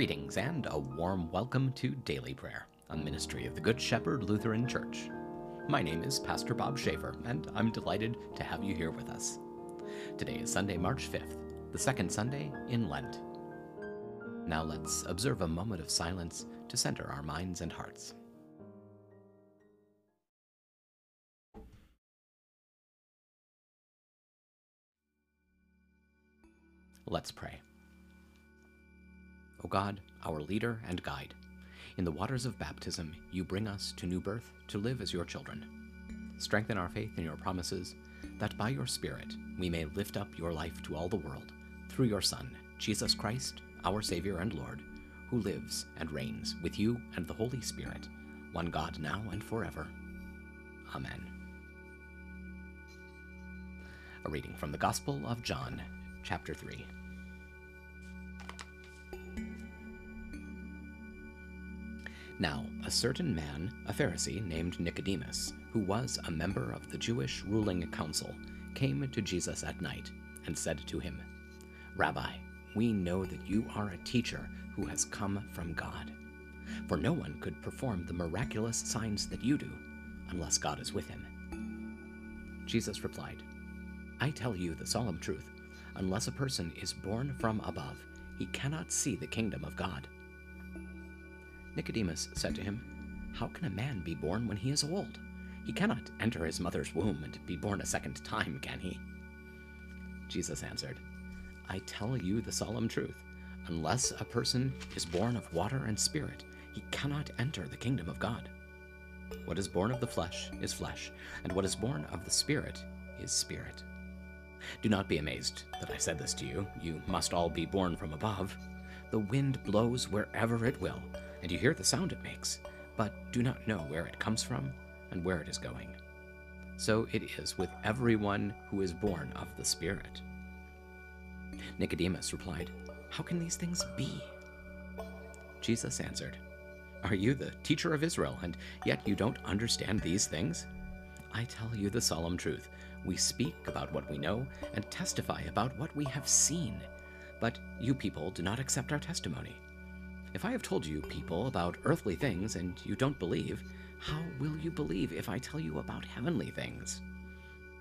Greetings and a warm welcome to Daily Prayer, a ministry of the Good Shepherd Lutheran Church. My name is Pastor Bob Schaefer, and I'm delighted to have you here with us. Today is Sunday, March 5th, the second Sunday in Lent. Now let's observe a moment of silence to center our minds and hearts. Let's pray. O God, our leader and guide, in the waters of baptism you bring us to new birth to live as your children. Strengthen our faith in your promises, that by your Spirit we may lift up your life to all the world, through your Son, Jesus Christ, our Savior and Lord, who lives and reigns with you and the Holy Spirit, one God now and forever. Amen. A reading from the Gospel of John, chapter 3. Now, a certain man, a Pharisee named Nicodemus, who was a member of the Jewish ruling council, came to Jesus at night and said to him, Rabbi, we know that you are a teacher who has come from God. For no one could perform the miraculous signs that you do unless God is with him. Jesus replied, I tell you the solemn truth unless a person is born from above, he cannot see the kingdom of God. Nicodemus said to him, How can a man be born when he is old? He cannot enter his mother's womb and be born a second time, can he? Jesus answered, I tell you the solemn truth. Unless a person is born of water and spirit, he cannot enter the kingdom of God. What is born of the flesh is flesh, and what is born of the spirit is spirit. Do not be amazed that I said this to you. You must all be born from above. The wind blows wherever it will and you hear the sound it makes, but do not know where it comes from and where it is going. So it is with everyone who is born of the Spirit. Nicodemus replied, How can these things be? Jesus answered, Are you the teacher of Israel, and yet you don't understand these things? I tell you the solemn truth. We speak about what we know and testify about what we have seen, but you people do not accept our testimony. If I have told you, people, about earthly things and you don't believe, how will you believe if I tell you about heavenly things?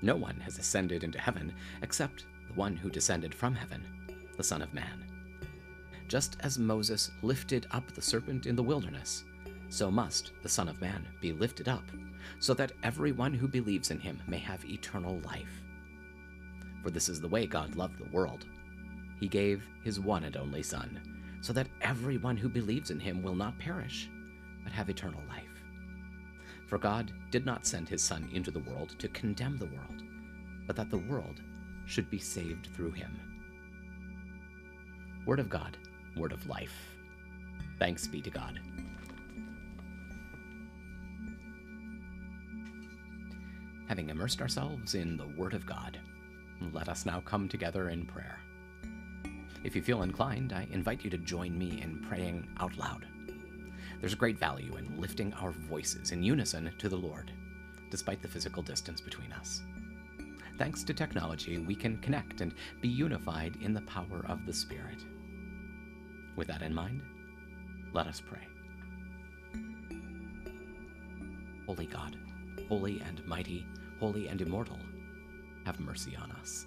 No one has ascended into heaven except the one who descended from heaven, the Son of Man. Just as Moses lifted up the serpent in the wilderness, so must the Son of Man be lifted up, so that everyone who believes in him may have eternal life. For this is the way God loved the world. He gave his one and only Son so that everyone who believes in him will not perish, but have eternal life. For God did not send his Son into the world to condemn the world, but that the world should be saved through him. Word of God, word of life. Thanks be to God. Having immersed ourselves in the Word of God, let us now come together in prayer. If you feel inclined, I invite you to join me in praying out loud. There's great value in lifting our voices in unison to the Lord, despite the physical distance between us. Thanks to technology, we can connect and be unified in the power of the Spirit. With that in mind, let us pray. Holy God, holy and mighty, holy and immortal, have mercy on us.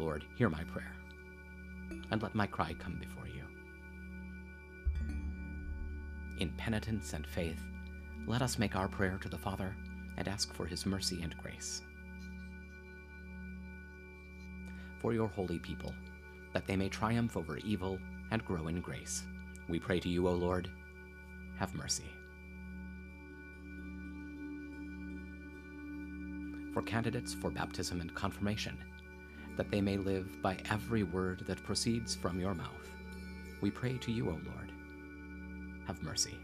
Lord, hear my prayer, and let my cry come before you. In penitence and faith, let us make our prayer to the Father and ask for his mercy and grace. For your holy people, that they may triumph over evil and grow in grace. We pray to you, O Lord. Have mercy. For candidates for baptism and confirmation, that they may live by every word that proceeds from your mouth, we pray to you, O Lord. Have mercy.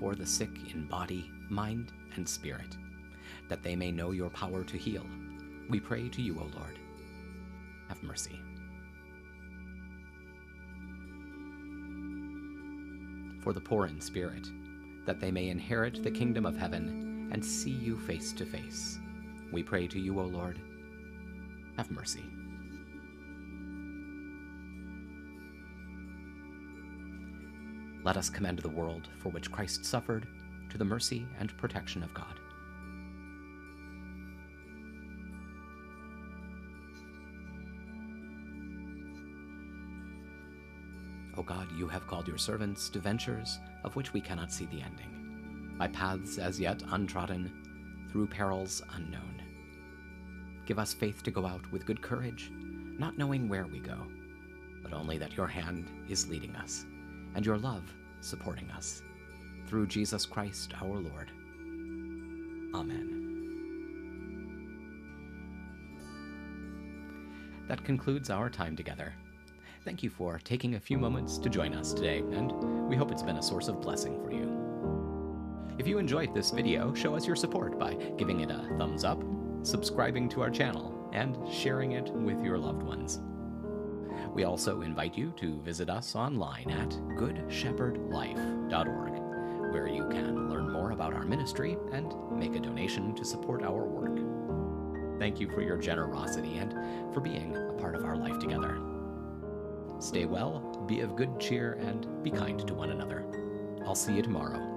For the sick in body, mind, and spirit, that they may know your power to heal, we pray to you, O Lord have mercy. For the poor in spirit, that they may inherit the kingdom of heaven and see you face to face. We pray to you, O Lord. Have mercy. Let us commend the world for which Christ suffered to the mercy and protection of God. O God, you have called your servants to ventures of which we cannot see the ending, by paths as yet untrodden, through perils unknown. Give us faith to go out with good courage, not knowing where we go, but only that your hand is leading us, and your love supporting us. Through Jesus Christ our Lord. Amen. That concludes our time together. Thank you for taking a few moments to join us today, and we hope it's been a source of blessing for you. If you enjoyed this video, show us your support by giving it a thumbs up, subscribing to our channel, and sharing it with your loved ones. We also invite you to visit us online at goodshepherdlife.org, where you can learn more about our ministry and make a donation to support our work. Thank you for your generosity and for being a part of our life together. Stay well, be of good cheer, and be kind to one another. I'll see you tomorrow.